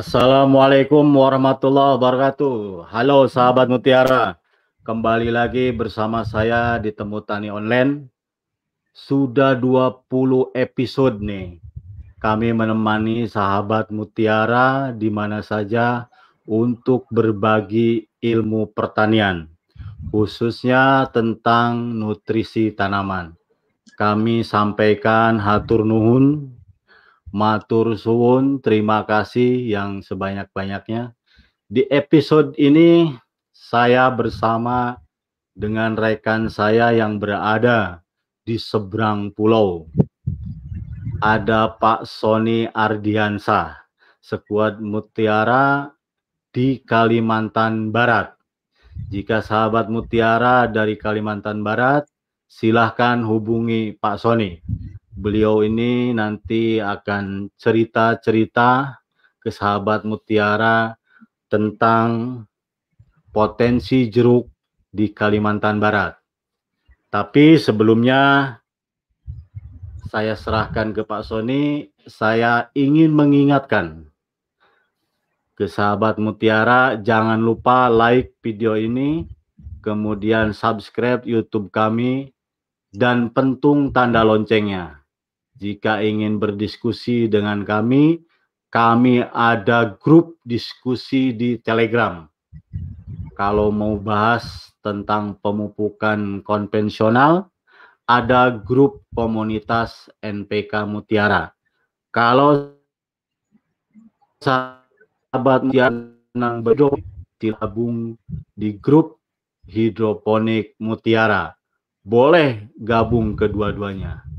Assalamualaikum warahmatullahi wabarakatuh. Halo sahabat Mutiara, kembali lagi bersama saya di Temu Tani Online. Sudah 20 episode nih. Kami menemani sahabat Mutiara di mana saja untuk berbagi ilmu pertanian, khususnya tentang nutrisi tanaman. Kami sampaikan hatur nuhun Matur suwun, terima kasih yang sebanyak-banyaknya. Di episode ini saya bersama dengan rekan saya yang berada di seberang pulau. Ada Pak Sony Ardiansa, sekuat Mutiara di Kalimantan Barat. Jika sahabat Mutiara dari Kalimantan Barat, silahkan hubungi Pak Sony beliau ini nanti akan cerita-cerita ke sahabat Mutiara tentang potensi jeruk di Kalimantan Barat. Tapi sebelumnya saya serahkan ke Pak Sony, saya ingin mengingatkan ke sahabat Mutiara jangan lupa like video ini, kemudian subscribe YouTube kami dan pentung tanda loncengnya. Jika ingin berdiskusi dengan kami, kami ada grup diskusi di Telegram. Kalau mau bahas tentang pemupukan konvensional, ada grup komunitas NPK Mutiara. Kalau sahabat Mutiara Bedo dilabung di grup hidroponik Mutiara. Boleh gabung kedua-duanya.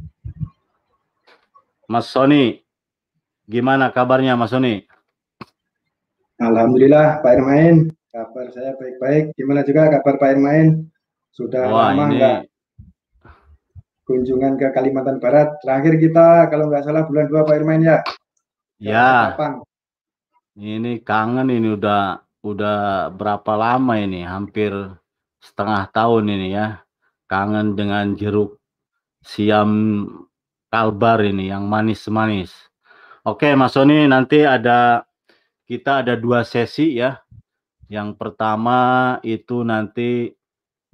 Mas Sony, gimana kabarnya Mas Sony? Alhamdulillah Pak Irmain, kabar saya baik-baik. Gimana juga kabar Pak Irmain? Sudah Wah, lama ini... enggak kunjungan ke Kalimantan Barat. Terakhir kita kalau nggak salah bulan 2 Pak Irmain ya? Ya. Ini kangen ini udah udah berapa lama ini? Hampir setengah tahun ini ya. Kangen dengan jeruk siam kalbar ini yang manis-manis. Oke, Mas Sony nanti ada kita ada dua sesi ya. Yang pertama itu nanti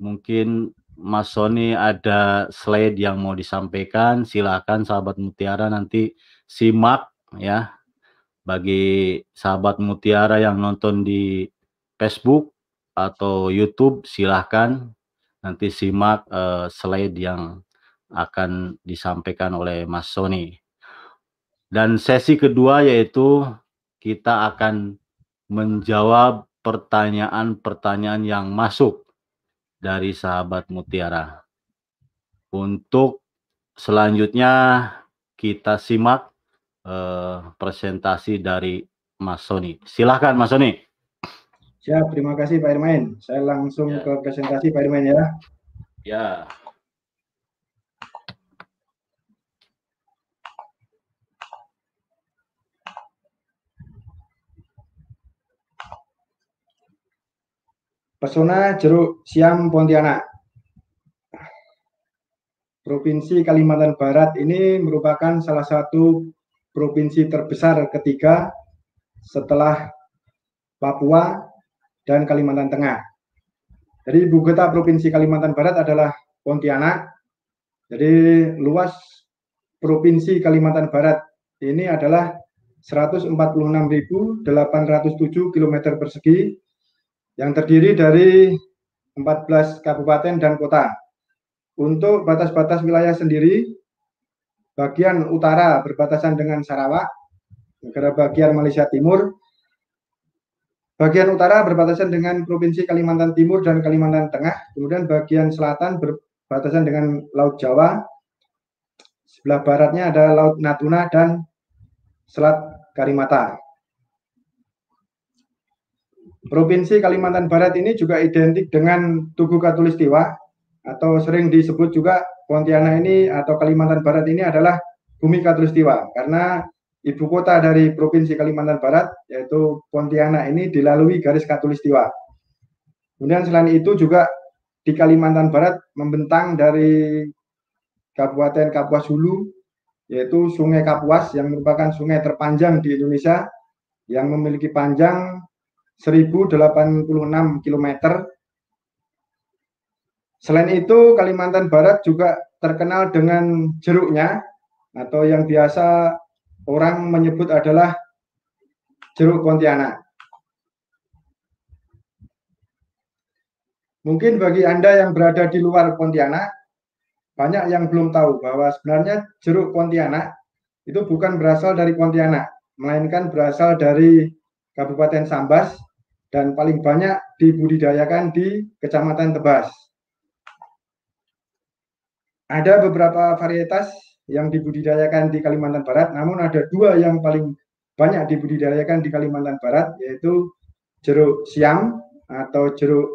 mungkin Mas Sony ada slide yang mau disampaikan, silakan sahabat Mutiara nanti simak ya. Bagi sahabat Mutiara yang nonton di Facebook atau YouTube silahkan nanti simak uh, slide yang akan disampaikan oleh Mas Sony. Dan sesi kedua yaitu kita akan menjawab pertanyaan-pertanyaan yang masuk dari sahabat Mutiara. Untuk selanjutnya kita simak eh, presentasi dari Mas Sony. Silahkan Mas Sony. Siap, terima kasih Pak Irmain. Saya langsung ya. ke presentasi Pak Irmain ya. Ya. Pesona Jeruk Siam Pontianak. Provinsi Kalimantan Barat ini merupakan salah satu provinsi terbesar ketiga setelah Papua dan Kalimantan Tengah. Jadi ibu kota provinsi Kalimantan Barat adalah Pontianak. Jadi luas provinsi Kalimantan Barat ini adalah 146.807 km persegi yang terdiri dari 14 kabupaten dan kota. Untuk batas-batas wilayah sendiri, bagian utara berbatasan dengan Sarawak, negara bagian Malaysia Timur, bagian utara berbatasan dengan Provinsi Kalimantan Timur dan Kalimantan Tengah, kemudian bagian selatan berbatasan dengan Laut Jawa, sebelah baratnya ada Laut Natuna dan Selat Karimata. Provinsi Kalimantan Barat ini juga identik dengan Tugu Katulistiwa atau sering disebut juga Pontianak ini atau Kalimantan Barat ini adalah bumi Katulistiwa karena ibu kota dari Provinsi Kalimantan Barat yaitu Pontianak ini dilalui garis Katulistiwa. Kemudian selain itu juga di Kalimantan Barat membentang dari Kabupaten Kapuas Hulu, yaitu Sungai Kapuas yang merupakan sungai terpanjang di Indonesia yang memiliki panjang 1086 km. Selain itu, Kalimantan Barat juga terkenal dengan jeruknya atau yang biasa orang menyebut adalah jeruk Pontianak. Mungkin bagi Anda yang berada di luar Pontianak, banyak yang belum tahu bahwa sebenarnya jeruk Pontianak itu bukan berasal dari Pontianak, melainkan berasal dari Kabupaten Sambas dan paling banyak dibudidayakan di Kecamatan Tebas. Ada beberapa varietas yang dibudidayakan di Kalimantan Barat, namun ada dua yang paling banyak dibudidayakan di Kalimantan Barat, yaitu jeruk siam atau jeruk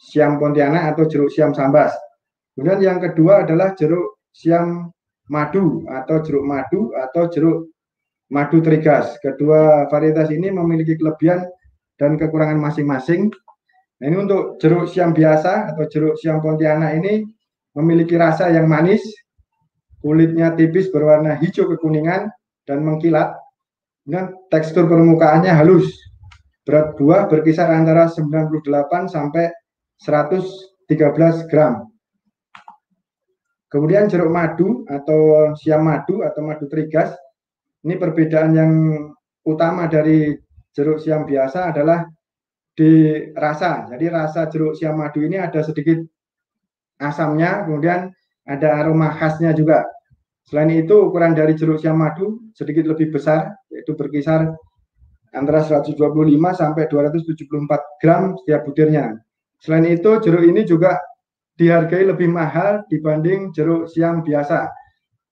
siam Pontianak atau jeruk siam Sambas. Kemudian yang kedua adalah jeruk siam madu atau jeruk madu atau jeruk madu trigas. Kedua varietas ini memiliki kelebihan dan kekurangan masing-masing. Nah, ini untuk jeruk siam biasa atau jeruk siam Pontianak ini memiliki rasa yang manis, kulitnya tipis berwarna hijau kekuningan dan mengkilat. Kemudian tekstur permukaannya halus. Berat buah berkisar antara 98 sampai 113 gram. Kemudian jeruk madu atau siam madu atau madu trigas. Ini perbedaan yang utama dari jeruk siam biasa adalah di rasa. Jadi rasa jeruk siam madu ini ada sedikit asamnya, kemudian ada aroma khasnya juga. Selain itu ukuran dari jeruk siam madu sedikit lebih besar, yaitu berkisar antara 125 sampai 274 gram setiap butirnya. Selain itu, jeruk ini juga dihargai lebih mahal dibanding jeruk siam biasa.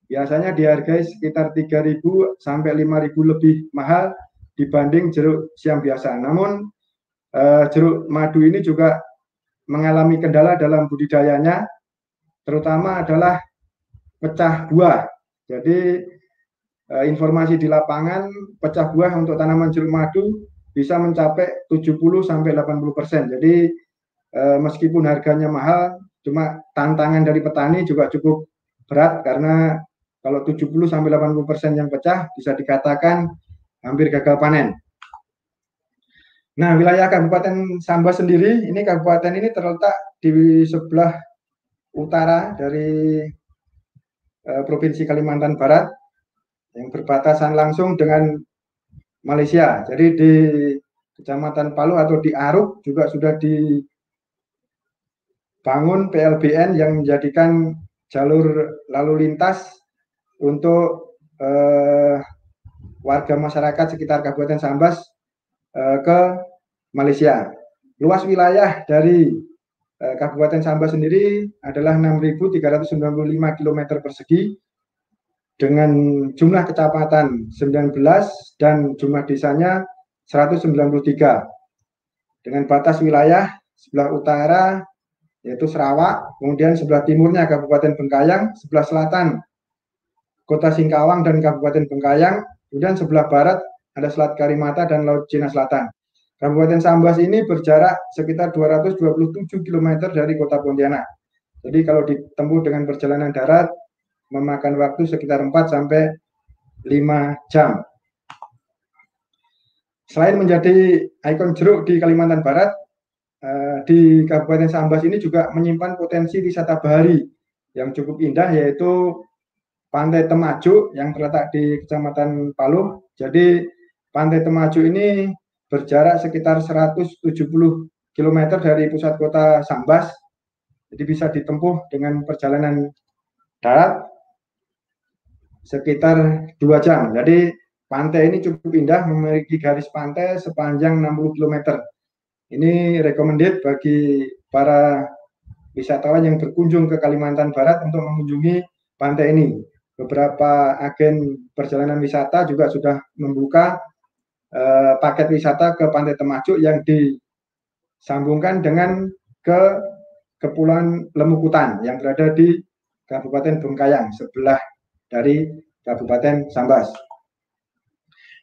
Biasanya dihargai sekitar 3.000 sampai 5.000 lebih mahal dibanding jeruk siam biasa. Namun eh, jeruk madu ini juga mengalami kendala dalam budidayanya, terutama adalah pecah buah. Jadi eh, informasi di lapangan pecah buah untuk tanaman jeruk madu bisa mencapai 70 sampai 80 persen. Jadi Eh, meskipun harganya mahal, cuma tantangan dari petani juga cukup berat karena kalau 70 sampai 80 persen yang pecah bisa dikatakan hampir gagal panen. Nah, wilayah Kabupaten Sambas sendiri, ini kabupaten ini terletak di sebelah utara dari uh, Provinsi Kalimantan Barat yang berbatasan langsung dengan Malaysia. Jadi di Kecamatan Palu atau di Aruk juga sudah di bangun PLBN yang menjadikan jalur lalu lintas untuk eh, warga masyarakat sekitar Kabupaten Sambas eh, ke Malaysia. Luas wilayah dari eh, Kabupaten Sambas sendiri adalah 6.395 km persegi dengan jumlah kecamatan 19 dan jumlah desanya 193 dengan batas wilayah sebelah utara yaitu Sarawak, kemudian sebelah timurnya Kabupaten Bengkayang, sebelah selatan Kota Singkawang dan Kabupaten Bengkayang, kemudian sebelah barat ada Selat Karimata dan Laut Cina Selatan. Kabupaten Sambas ini berjarak sekitar 227 km dari Kota Pontianak. Jadi kalau ditempuh dengan perjalanan darat memakan waktu sekitar 4 sampai 5 jam. Selain menjadi ikon jeruk di Kalimantan Barat, Eh, di Kabupaten Sambas ini juga menyimpan potensi wisata bahari yang cukup indah yaitu Pantai Temajuk yang terletak di Kecamatan Palu. Jadi Pantai Temajuk ini berjarak sekitar 170 km dari pusat kota Sambas. Jadi bisa ditempuh dengan perjalanan darat sekitar dua jam. Jadi pantai ini cukup indah, memiliki garis pantai sepanjang 60 km ini recommended bagi para wisatawan yang berkunjung ke Kalimantan Barat untuk mengunjungi pantai ini. Beberapa agen perjalanan wisata juga sudah membuka eh, paket wisata ke Pantai Temajuk yang disambungkan dengan ke Kepulauan Lemukutan yang berada di Kabupaten Bengkayang sebelah dari Kabupaten Sambas.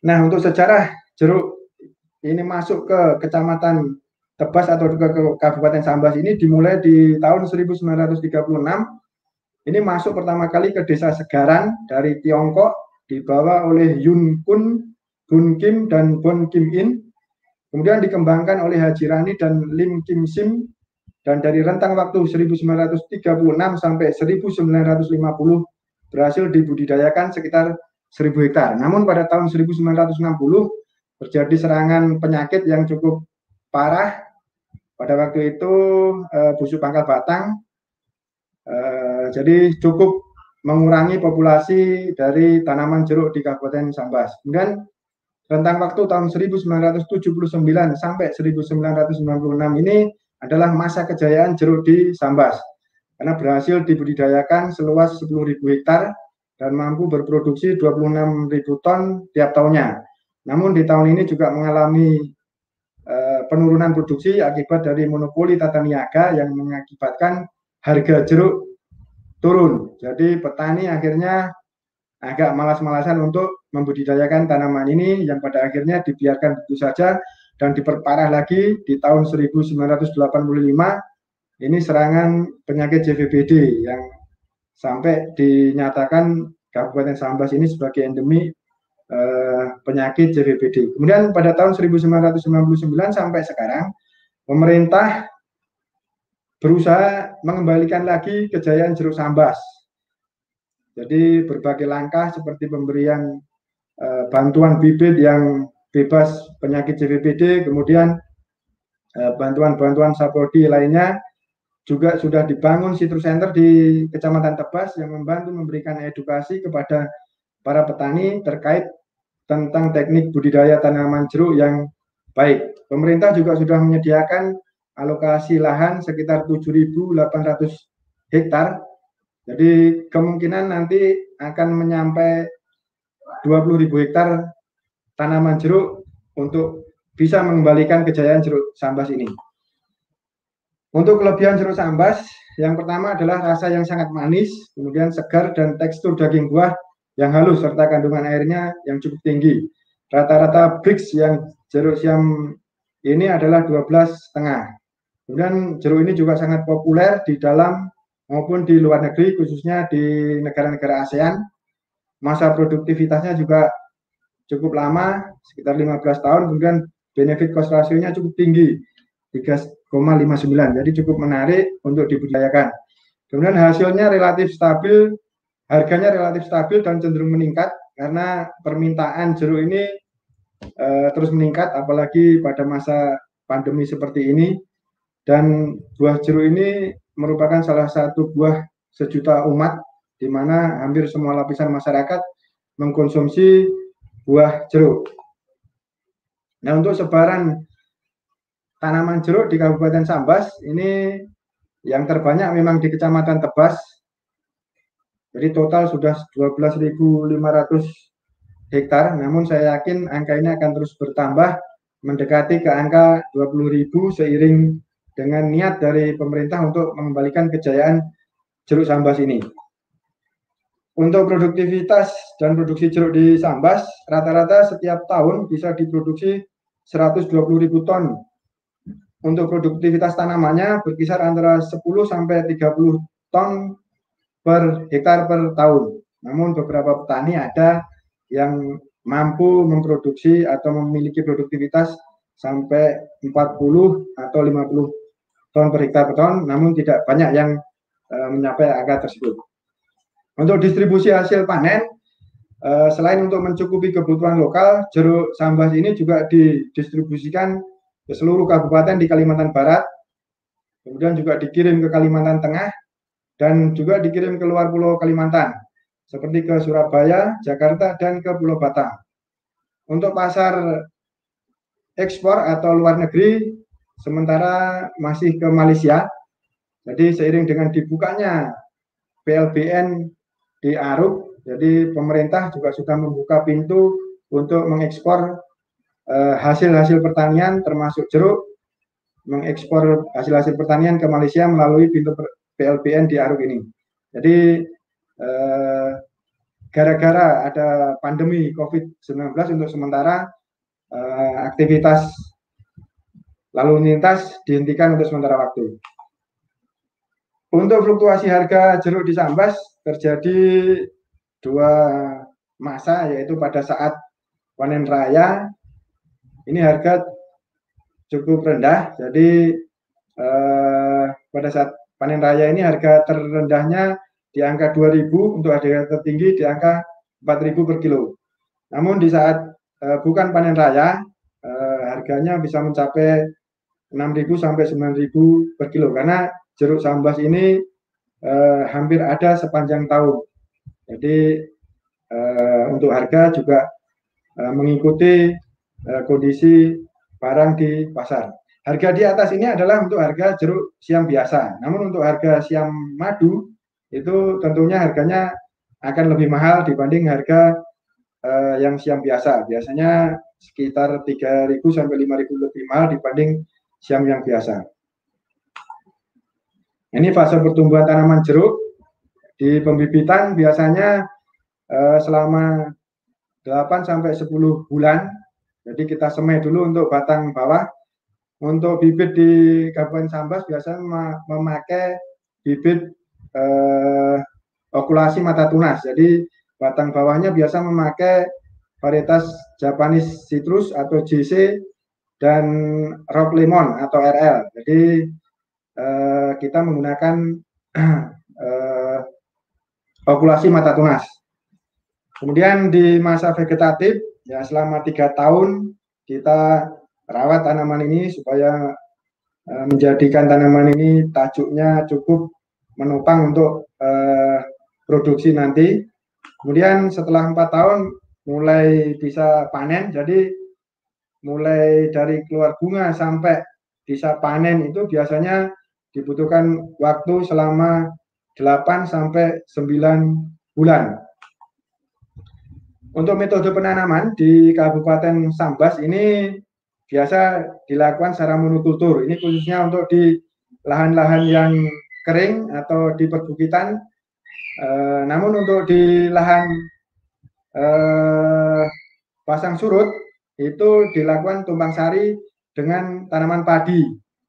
Nah, untuk sejarah jeruk ini masuk ke kecamatan Tebas atau ke Kabupaten Sambas ini dimulai di tahun 1936 ini masuk pertama kali ke desa Segaran dari Tiongkok dibawa oleh Yun Kun, Bun Kim dan Bon Kim In. Kemudian dikembangkan oleh Haji Rani dan Lim Kim Sim dan dari rentang waktu 1936 sampai 1950 berhasil dibudidayakan sekitar 1000 hektar. Namun pada tahun 1960 terjadi serangan penyakit yang cukup parah. Pada waktu itu eh, busuk pangkal batang Eh, jadi cukup mengurangi populasi dari tanaman jeruk di Kabupaten Sambas. Kemudian rentang waktu tahun 1979 sampai 1996 ini adalah masa kejayaan jeruk di Sambas karena berhasil dibudidayakan seluas 10.000 hektar dan mampu berproduksi 26.000 ton tiap tahunnya. Namun di tahun ini juga mengalami uh, penurunan produksi akibat dari monopoli tata niaga yang mengakibatkan harga jeruk turun. Jadi petani akhirnya agak malas-malasan untuk membudidayakan tanaman ini yang pada akhirnya dibiarkan begitu saja dan diperparah lagi di tahun 1985 ini serangan penyakit JVBD yang sampai dinyatakan Kabupaten Sambas ini sebagai endemi eh, penyakit JVBD. Kemudian pada tahun 1999 sampai sekarang pemerintah berusaha mengembalikan lagi kejayaan jeruk sambas. Jadi berbagai langkah seperti pemberian uh, bantuan bibit yang bebas penyakit CVPD, kemudian eh, bantuan-bantuan saprodi lainnya juga sudah dibangun sitrus center di Kecamatan Tebas yang membantu memberikan edukasi kepada para petani terkait tentang teknik budidaya tanaman jeruk yang baik. Pemerintah juga sudah menyediakan alokasi lahan sekitar 7.800 hektar. Jadi kemungkinan nanti akan menyampai 20.000 hektar tanaman jeruk untuk bisa mengembalikan kejayaan jeruk sambas ini. Untuk kelebihan jeruk sambas, yang pertama adalah rasa yang sangat manis, kemudian segar dan tekstur daging buah yang halus serta kandungan airnya yang cukup tinggi. Rata-rata BRICS yang jeruk siam ini adalah 12 setengah. Kemudian jeruk ini juga sangat populer di dalam maupun di luar negeri, khususnya di negara-negara ASEAN. Masa produktivitasnya juga cukup lama, sekitar 15 tahun, kemudian benefit cost ratio-nya cukup tinggi, 3,59. Jadi cukup menarik untuk dibudidayakan. Kemudian hasilnya relatif stabil, harganya relatif stabil dan cenderung meningkat karena permintaan jeruk ini uh, terus meningkat, apalagi pada masa pandemi seperti ini dan buah jeruk ini merupakan salah satu buah sejuta umat di mana hampir semua lapisan masyarakat mengkonsumsi buah jeruk. Nah, untuk sebaran tanaman jeruk di Kabupaten Sambas ini yang terbanyak memang di Kecamatan Tebas. Jadi total sudah 12.500 hektar, namun saya yakin angka ini akan terus bertambah mendekati ke angka 20.000 seiring dengan niat dari pemerintah untuk mengembalikan kejayaan jeruk sambas ini. Untuk produktivitas dan produksi jeruk di Sambas, rata-rata setiap tahun bisa diproduksi 120 ribu ton. Untuk produktivitas tanamannya berkisar antara 10 sampai 30 ton per hektar per tahun. Namun beberapa petani ada yang mampu memproduksi atau memiliki produktivitas sampai 40 atau 50 ton per hektar per ton, namun tidak banyak yang uh, mencapai angka tersebut. Untuk distribusi hasil panen, uh, selain untuk mencukupi kebutuhan lokal, jeruk sambas ini juga didistribusikan ke seluruh kabupaten di Kalimantan Barat, kemudian juga dikirim ke Kalimantan Tengah, dan juga dikirim ke luar Pulau Kalimantan, seperti ke Surabaya, Jakarta, dan ke Pulau Batam. Untuk pasar ekspor atau luar negeri, sementara masih ke Malaysia. Jadi seiring dengan dibukanya PLBN di Aruk, jadi pemerintah juga sudah membuka pintu untuk mengekspor eh, hasil-hasil pertanian termasuk jeruk, mengekspor hasil-hasil pertanian ke Malaysia melalui pintu PLBN di Aruk ini. Jadi eh, gara-gara ada pandemi COVID-19 untuk sementara eh, aktivitas lalu lintas dihentikan untuk sementara waktu. untuk fluktuasi harga jeruk di Sambas terjadi dua masa yaitu pada saat panen raya ini harga cukup rendah jadi eh, pada saat panen raya ini harga terendahnya di angka 2000 untuk harga tertinggi di angka 4000 per kilo namun di saat eh, bukan panen raya eh, harganya bisa mencapai 6000 sampai 9000 per kilo karena jeruk sambas ini eh, hampir ada sepanjang tahun jadi uh, untuk harga juga uh, mengikuti uh, kondisi barang di pasar. Harga di atas ini adalah untuk harga jeruk siam biasa. Namun untuk harga siam madu itu tentunya harganya akan lebih mahal dibanding harga uh, yang siam biasa. Biasanya sekitar 3.000 sampai 5.000 lebih mahal dibanding siam yang biasa. Ini fase pertumbuhan tanaman jeruk. Di pembibitan biasanya uh, selama 8 sampai 10 bulan. Jadi kita semai dulu untuk batang bawah. Untuk bibit di Kabupaten Sambas biasanya memakai bibit uh, okulasi mata tunas. Jadi batang bawahnya biasa memakai varietas Japanese citrus atau JC dan rock lemon atau RL. Jadi uh, kita menggunakan uh, okulasi mata tunas. Kemudian di masa vegetatif, ya selama tiga tahun kita rawat tanaman ini supaya uh, menjadikan tanaman ini tajuknya cukup menopang untuk uh, produksi nanti. Kemudian setelah empat tahun mulai bisa panen, jadi mulai dari keluar bunga sampai bisa panen itu biasanya dibutuhkan waktu selama 8 sampai 9 bulan. Untuk metode penanaman di Kabupaten Sambas ini biasa dilakukan secara monokultur. Ini khususnya untuk di lahan-lahan yang kering atau di perbukitan. E, namun untuk di lahan e, pasang surut itu dilakukan tumpang sari dengan tanaman padi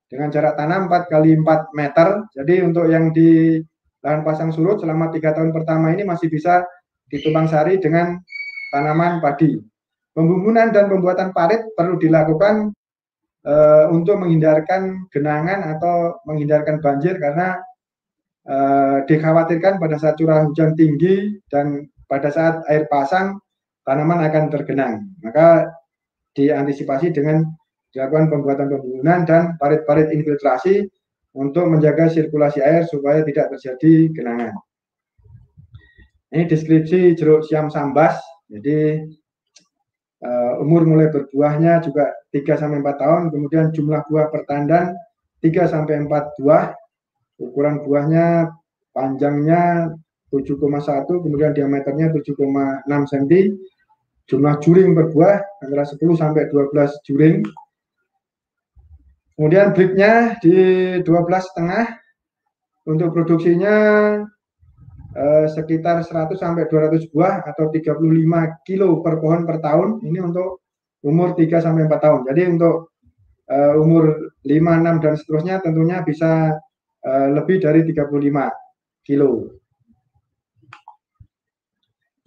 dengan jarak tanam 4 kali 4 meter. Jadi untuk yang di lahan pasang surut selama tiga tahun pertama ini masih bisa ditumpang sari dengan tanaman padi. Pembumbunan dan pembuatan parit perlu dilakukan e, untuk menghindarkan genangan atau menghindarkan banjir karena e, dikhawatirkan pada saat curah hujan tinggi dan pada saat air pasang tanaman akan tergenang. Maka diantisipasi dengan dilakukan pembuatan pembumbunan dan parit-parit infiltrasi untuk menjaga sirkulasi air supaya tidak terjadi genangan. Ini deskripsi jeruk siam sambas jadi uh, umur mulai berbuahnya juga 3 sampai 4 tahun, kemudian jumlah buah per tandan 3 sampai 4 buah. Ukuran buahnya panjangnya 7,1, kemudian diameternya 7,6 cm. Jumlah juring per buah antara 10 sampai 12 juring. Kemudian breaknya di 12 setengah. Untuk produksinya eh, sekitar 100 sampai 200 buah atau 35 kilo per pohon per tahun. Ini untuk umur 3 sampai 4 tahun. Jadi untuk eh, umur 5, 6 dan seterusnya tentunya bisa eh, lebih dari 35 kilo.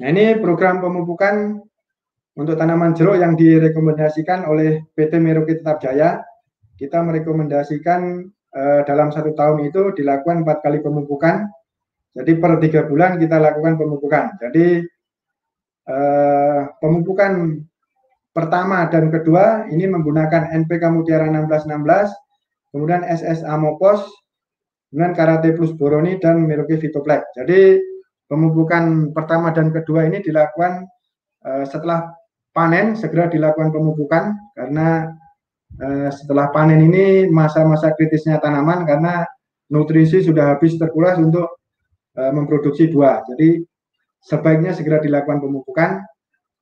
Nah, ini program pemupukan untuk tanaman jeruk yang direkomendasikan oleh PT Merauke Tetap Jaya. Kita merekomendasikan eh, dalam satu tahun itu dilakukan empat kali pemupukan jadi per tiga bulan kita lakukan pemupukan. Jadi eh, pemupukan pertama dan kedua ini menggunakan NPK Mutiara 1616, kemudian SS Amopos, dengan Karate Plus Boroni dan Merauke Vitoplex. Jadi pemupukan pertama dan kedua ini dilakukan eh, setelah panen segera dilakukan pemupukan karena eh, setelah panen ini masa-masa kritisnya tanaman karena nutrisi sudah habis terkuras untuk Eh, memproduksi buah. Jadi sebaiknya segera dilakukan pemupukan,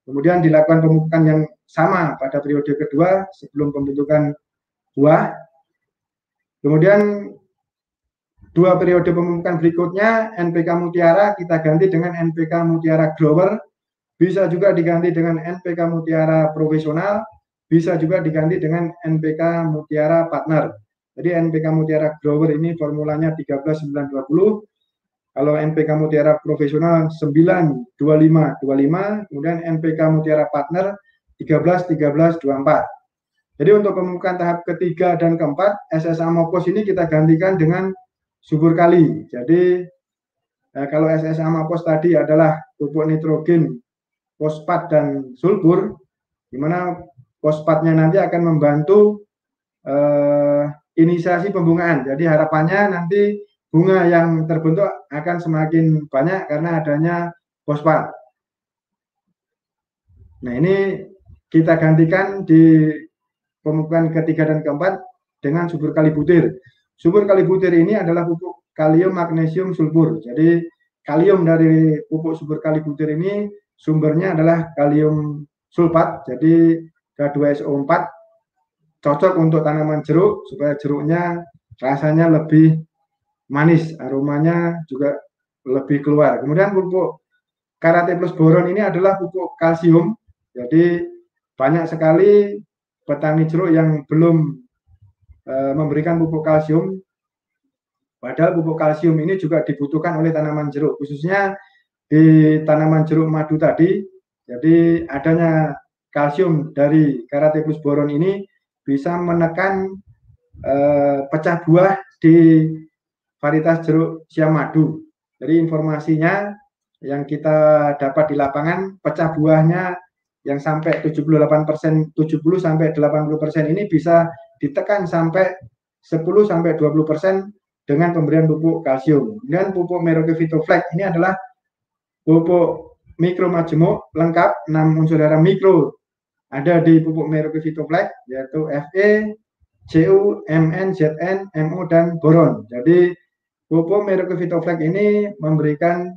kemudian dilakukan pemupukan yang sama pada periode kedua sebelum pembentukan buah. Kemudian dua periode pemupukan berikutnya NPK Mutiara kita ganti dengan NPK Mutiara Grower, bisa juga diganti dengan NPK Mutiara Profesional, bisa juga diganti dengan NPK Mutiara Partner. Jadi NPK Mutiara Grower ini formulanya 13920. Kalau NPK Mutiara Profesional 92525, kemudian NPK Mutiara Partner 131324. Jadi untuk pemupukan tahap ketiga dan keempat, SSA Mopos ini kita gantikan dengan subur kali. Jadi eh, kalau SSA Mopos tadi adalah pupuk nitrogen, fosfat dan sulfur, di mana fosfatnya nanti akan membantu eh, inisiasi pembungaan. Jadi harapannya nanti bunga yang terbentuk akan semakin banyak karena adanya fosfat. Nah ini kita gantikan di pemupukan ketiga dan keempat dengan subur kali butir. Subur kali butir ini adalah pupuk kalium, magnesium, sulfur. Jadi kalium dari pupuk subur kali butir ini sumbernya adalah kalium sulfat, jadi K2SO4 cocok untuk tanaman jeruk supaya jeruknya rasanya lebih manis, aromanya juga lebih keluar. Kemudian pupuk karate plus boron ini adalah pupuk kalsium, jadi banyak sekali petani jeruk yang belum e, memberikan pupuk kalsium, padahal pupuk kalsium ini juga dibutuhkan oleh tanaman jeruk, khususnya di tanaman jeruk madu tadi, jadi adanya kalsium dari karate plus boron ini bisa menekan eh, pecah buah di varietas jeruk siam madu. Jadi informasinya yang kita dapat di lapangan pecah buahnya yang sampai 78% 70 sampai 80% ini bisa ditekan sampai 10 sampai 20% dengan pemberian pupuk kalsium. Dan pupuk Merauke Vitoflex ini adalah pupuk mikro majemuk lengkap 6 unsur mikro ada di pupuk Merauke Vitoflex yaitu Fe, Cu, Mn, Zn, Mo dan boron. Jadi pupuk Merauke Vitoflex ini memberikan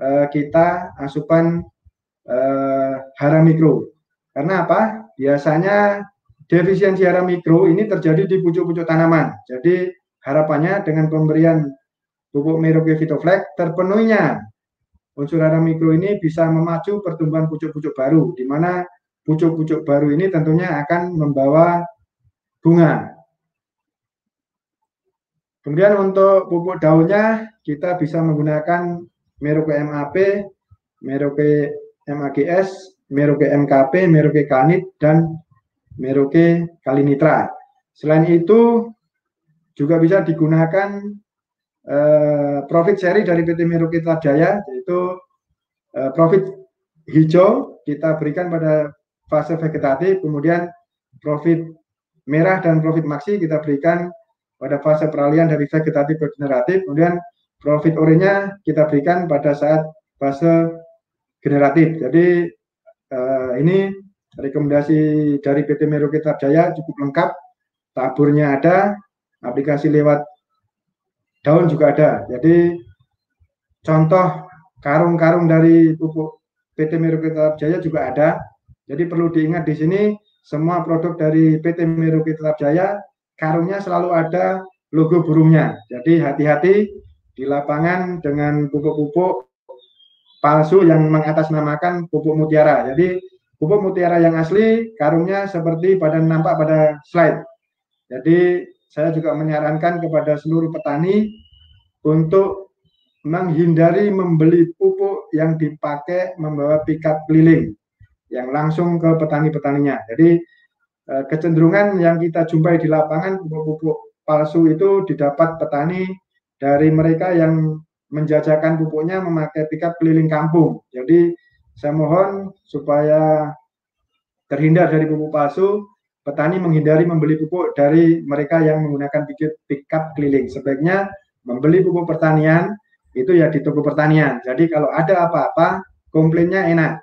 uh, kita asupan uh, hara mikro. Karena apa? Biasanya defisiensi hara mikro ini terjadi di pucuk-pucuk tanaman. Jadi harapannya dengan pemberian pupuk Merauke Vitoflex terpenuhinya unsur hara mikro ini bisa memacu pertumbuhan pucuk-pucuk baru, di mana pucuk-pucuk baru ini tentunya akan membawa bunga. Kemudian untuk pupuk daunnya, kita bisa menggunakan Merauke MAP, Merauke MAGS, Merauke MKP, Merauke Kanit, dan Merauke Kalinitra. Selain itu, juga bisa digunakan Eh, profit seri dari PT Merauke Jaya yaitu uh, profit hijau kita berikan pada fase vegetatif, kemudian profit merah dan profit maksi kita berikan pada fase peralihan dari vegetatif ke generatif, kemudian profit oranye kita berikan pada saat fase generatif. Jadi uh, ini rekomendasi dari PT Merauke Jaya cukup lengkap, taburnya ada, aplikasi lewat daun juga ada. Jadi contoh karung-karung dari pupuk PT Tetap Jaya juga ada. Jadi perlu diingat di sini semua produk dari PT Tetap Jaya karungnya selalu ada logo burungnya. Jadi hati-hati di lapangan dengan pupuk-pupuk palsu yang mengatasnamakan pupuk mutiara. Jadi pupuk mutiara yang asli karungnya seperti pada nampak pada slide. Jadi saya juga menyarankan kepada seluruh petani untuk menghindari membeli pupuk yang dipakai membawa pickup keliling yang langsung ke petani-petaninya. Jadi eh, kecenderungan yang kita jumpai di lapangan pupuk-pupuk palsu itu didapat petani dari mereka yang menjajakan pupuknya memakai pickup keliling kampung. Jadi saya mohon supaya terhindar dari pupuk palsu, petani menghindari membeli pupuk dari mereka yang menggunakan pickup keliling. Sebaiknya membeli pupuk pertanian itu ya di toko pertanian. Jadi kalau ada apa-apa, komplainnya enak.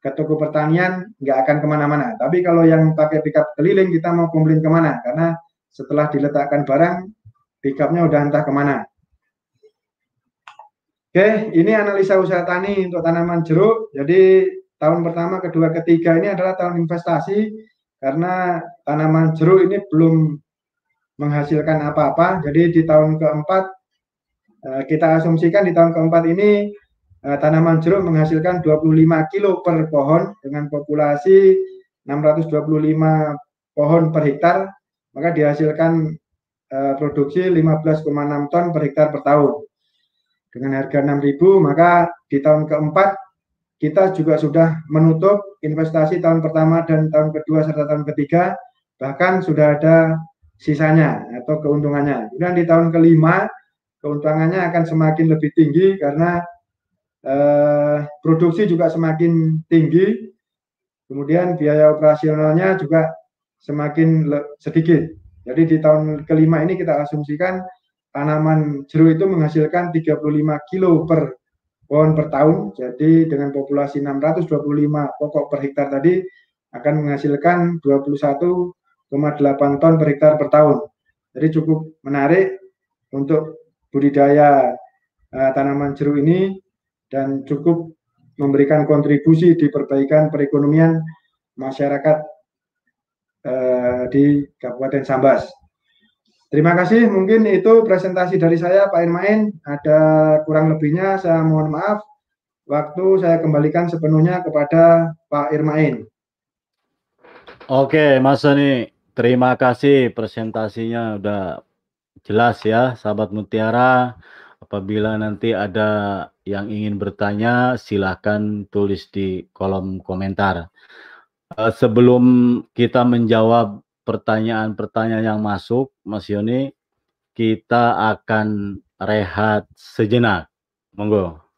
Ke toko pertanian nggak akan ke mana-mana. Tapi kalau yang pakai pickup keliling, kita mau komplain ke mana? Karena setelah diletakkan barang, pickupnya udah entah ke mana. Oke, ini analisa usaha tani untuk tanaman jeruk. Jadi tahun pertama, kedua, ketiga ini adalah tahun investasi karena tanaman jeruk ini belum menghasilkan apa-apa. Jadi di tahun keempat eh, kita asumsikan di tahun keempat ini eh, tanaman jeruk menghasilkan 25 kilo per pohon dengan populasi 625 pohon per hektar, maka dihasilkan uh, produksi 15,6 ton per hektar per tahun. Dengan harga 6.000 maka di tahun keempat kita juga sudah menutup investasi tahun pertama dan tahun kedua serta tahun ketiga bahkan sudah ada sisanya atau keuntungannya. Dan di tahun kelima keuntungannya akan semakin lebih tinggi karena eh, produksi juga semakin tinggi, kemudian biaya operasionalnya juga semakin sedikit. Jadi di tahun kelima ini kita asumsikan tanaman jeruk itu menghasilkan 35 kilo per pohon per tahun. Jadi dengan populasi 625 pokok per hektar tadi akan menghasilkan 21,8 ton per hektar per tahun. Jadi cukup menarik untuk budidaya uh, tanaman jeruk ini dan cukup memberikan kontribusi di perbaikan perekonomian masyarakat uh, di Kabupaten Sambas. Terima kasih. Mungkin itu presentasi dari saya, Pak Irmain. Ada kurang lebihnya, saya mohon maaf. Waktu saya kembalikan sepenuhnya kepada Pak Irmain. Oke, Mas Soni. Terima kasih presentasinya udah jelas ya, sahabat Mutiara. Apabila nanti ada yang ingin bertanya, silahkan tulis di kolom komentar. Uh, sebelum kita menjawab pertanyaan-pertanyaan yang masuk, Mas Yoni, kita akan rehat sejenak. Monggo.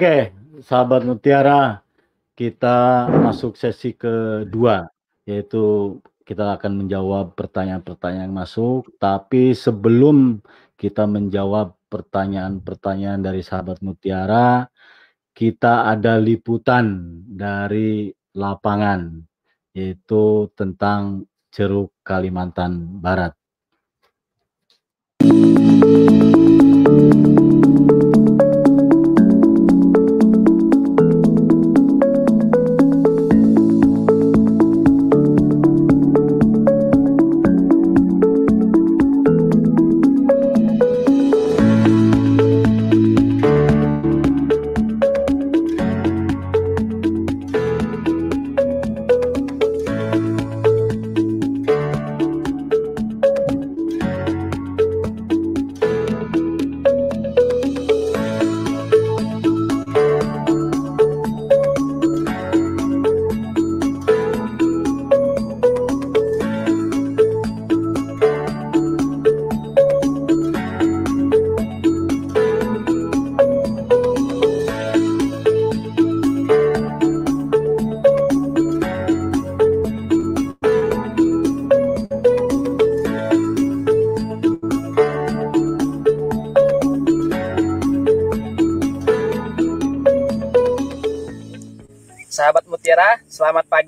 Oke, sahabat Mutiara, kita masuk sesi kedua, yaitu kita akan menjawab pertanyaan-pertanyaan masuk. Tapi sebelum kita menjawab pertanyaan-pertanyaan dari sahabat Mutiara, kita ada liputan dari lapangan, yaitu tentang jeruk Kalimantan Barat. Selamat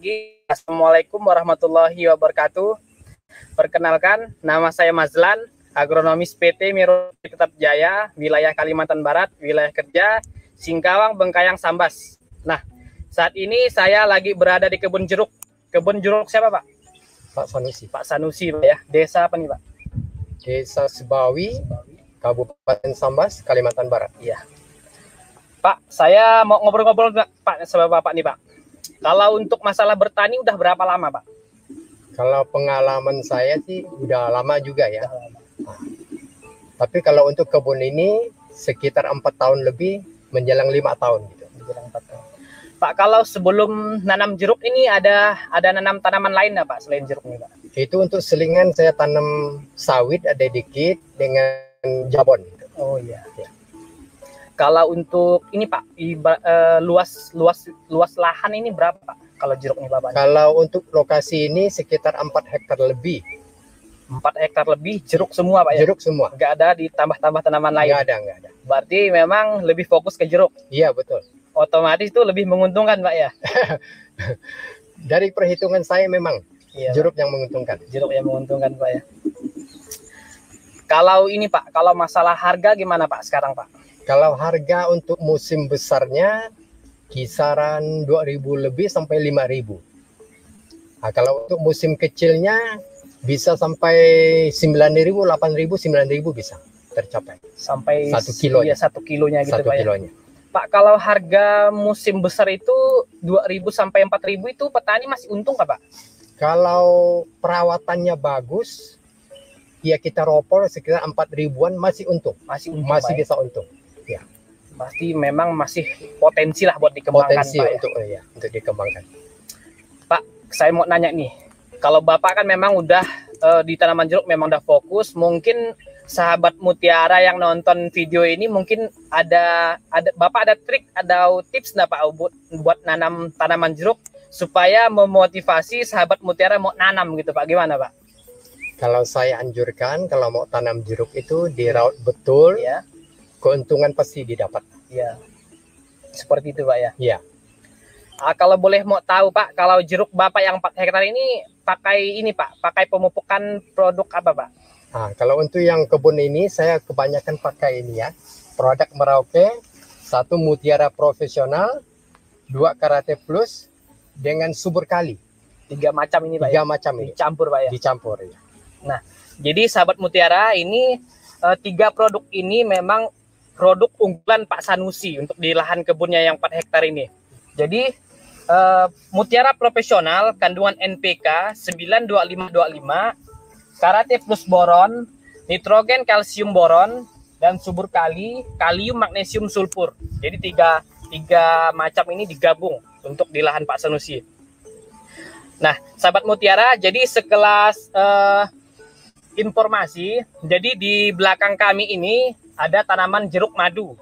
pagi. Assalamualaikum warahmatullahi wabarakatuh. Perkenalkan, nama saya Mazlan, agronomis PT Miro Tetap Jaya, wilayah Kalimantan Barat, wilayah kerja Singkawang, Bengkayang, Sambas. Nah, saat ini saya lagi berada di kebun jeruk. Kebun jeruk siapa, Pak? Pak Sanusi. Pak Sanusi, Pak ya. Desa apa nih, Pak? Desa Sebawi, Kabupaten Sambas, Kalimantan Barat. Iya. Pak, saya mau ngobrol-ngobrol Pak sama Bapak nih, Pak kalau untuk masalah bertani udah berapa lama, Pak? Kalau pengalaman saya sih udah lama juga ya. Nah, tapi kalau untuk kebun ini sekitar empat tahun lebih menjelang lima tahun gitu. Menjelang empat tahun. Pak, kalau sebelum nanam jeruk ini ada ada nanam tanaman lain nggak Pak selain jeruk ini Pak? Itu untuk selingan saya tanam sawit ada dikit dengan jabon. Oh iya. Ya. Kalau untuk ini Pak, iba, uh, luas luas luas lahan ini berapa Pak? Kalau jeruk ini Bapak? Kalau untuk lokasi ini sekitar 4 hektar lebih. 4 hektar lebih jeruk semua Pak ya? Jeruk semua. Nggak ada ditambah-tambah tanaman lain? Nggak ada, nggak ada. Berarti memang lebih fokus ke jeruk? Iya, betul otomatis itu lebih menguntungkan Pak ya. Dari perhitungan saya memang iya, jeruk Pak. yang menguntungkan. Jeruk yang menguntungkan Pak ya. Kalau ini Pak, kalau masalah harga gimana Pak sekarang Pak? Kalau harga untuk musim besarnya kisaran 2000 lebih sampai 5000. Nah, kalau untuk musim kecilnya bisa sampai 9000, 8000, 9000 bisa tercapai. Sampai satu kilo. Iya, satu kilonya gitu satu Pak ya? kilonya. Ya? Pak, kalau harga musim besar itu 2000 sampai 4000 itu petani masih untung Kak, Pak? Kalau perawatannya bagus, ya kita ropor sekitar 4 ribuan masih untung. Masih untung, masih Pak, bisa untung. Ya. Pasti memang masih potensi lah buat dikembangkan, potensi Pak. Ya? Untuk, ya, untuk dikembangkan. Pak, saya mau nanya nih. Kalau Bapak kan memang udah uh, di tanaman jeruk memang udah fokus, mungkin sahabat mutiara yang nonton video ini mungkin ada ada Bapak ada trik ada tips nggak Pak buat buat nanam tanaman jeruk supaya memotivasi sahabat mutiara mau nanam gitu Pak gimana Pak? Kalau saya anjurkan kalau mau tanam jeruk itu dirawat betul ya keuntungan pasti didapat. Ya. Seperti itu Pak ya. Iya. Ah, kalau boleh mau tahu Pak, kalau jeruk Bapak yang 4 hektar ini pakai ini Pak, pakai pemupukan produk apa Pak? Nah, kalau untuk yang kebun ini saya kebanyakan pakai ini ya. Produk Merauke, satu Mutiara Profesional, dua Karate Plus dengan subur kali. Tiga macam ini Pak Tiga ya? macam ini. Dicampur Pak ya? Dicampur ya. Nah, jadi sahabat Mutiara ini uh, tiga produk ini memang produk unggulan Pak Sanusi untuk di lahan kebunnya yang 4 hektar ini. Jadi uh, Mutiara Profesional kandungan NPK 92525 karate plus boron, nitrogen kalsium boron, dan subur kali, kalium magnesium sulfur. Jadi tiga, tiga macam ini digabung untuk di lahan Pak Sanusi. Nah, sahabat mutiara, jadi sekelas uh, informasi, jadi di belakang kami ini ada tanaman jeruk madu.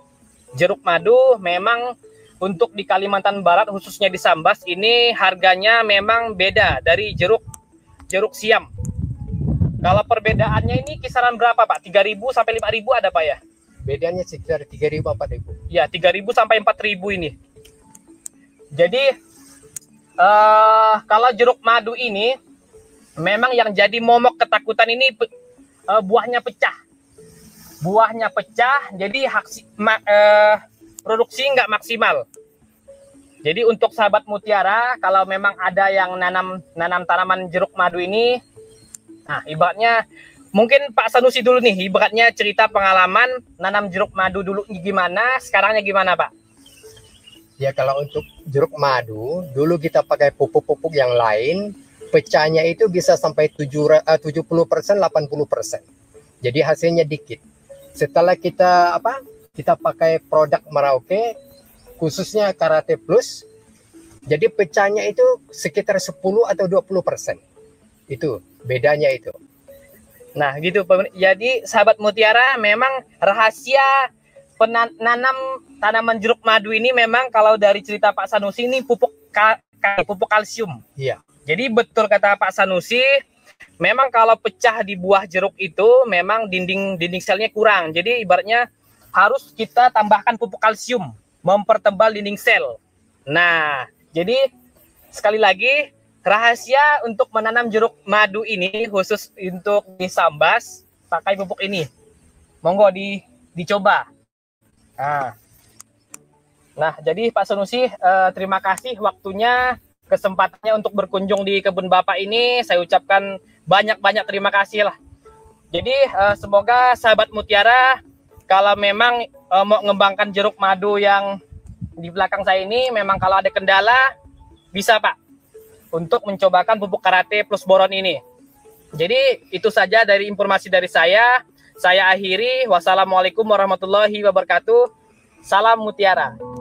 Jeruk madu memang untuk di Kalimantan Barat khususnya di Sambas ini harganya memang beda dari jeruk jeruk siam. Kalau perbedaannya ini kisaran berapa Pak? 3.000 sampai 5.000 ada Pak ya? Bedanya sekitar 3.000 4.000. Ya, 3.000 sampai 4.000 ini. Jadi uh, kalau jeruk madu ini memang yang jadi momok ketakutan ini uh, buahnya pecah. Buahnya pecah, jadi haksi, ma, uh, produksi nggak maksimal. Jadi untuk sahabat mutiara, kalau memang ada yang nanam nanam tanaman jeruk madu ini, Nah, ibaratnya mungkin Pak Sanusi dulu nih, ibaratnya cerita pengalaman nanam jeruk madu dulu gimana, sekarangnya gimana Pak? Ya kalau untuk jeruk madu, dulu kita pakai pupuk-pupuk yang lain, pecahnya itu bisa sampai 70 80%. Eh, Jadi hasilnya dikit. Setelah kita apa? Kita pakai produk Merauke, khususnya Karate Plus, jadi pecahnya itu sekitar 10 atau 20 persen. Itu bedanya itu. Nah, gitu. Jadi sahabat mutiara memang rahasia penanam tanaman jeruk madu ini memang kalau dari cerita Pak Sanusi ini pupuk ka, pupuk kalsium. Iya. Jadi betul kata Pak Sanusi, memang kalau pecah di buah jeruk itu memang dinding dinding selnya kurang. Jadi ibaratnya harus kita tambahkan pupuk kalsium mempertebal dinding sel. Nah, jadi sekali lagi Rahasia untuk menanam jeruk madu ini khusus untuk di Sambas pakai pupuk ini. Monggo di dicoba. Nah, nah jadi Pak Sanusi eh, terima kasih waktunya kesempatannya untuk berkunjung di kebun Bapak ini. Saya ucapkan banyak-banyak terima kasih lah. Jadi eh, semoga sahabat Mutiara kalau memang eh, mau mengembangkan jeruk madu yang di belakang saya ini memang kalau ada kendala bisa Pak untuk mencobakan pupuk karate plus boron ini. Jadi itu saja dari informasi dari saya. Saya akhiri. Wassalamualaikum warahmatullahi wabarakatuh. Salam mutiara.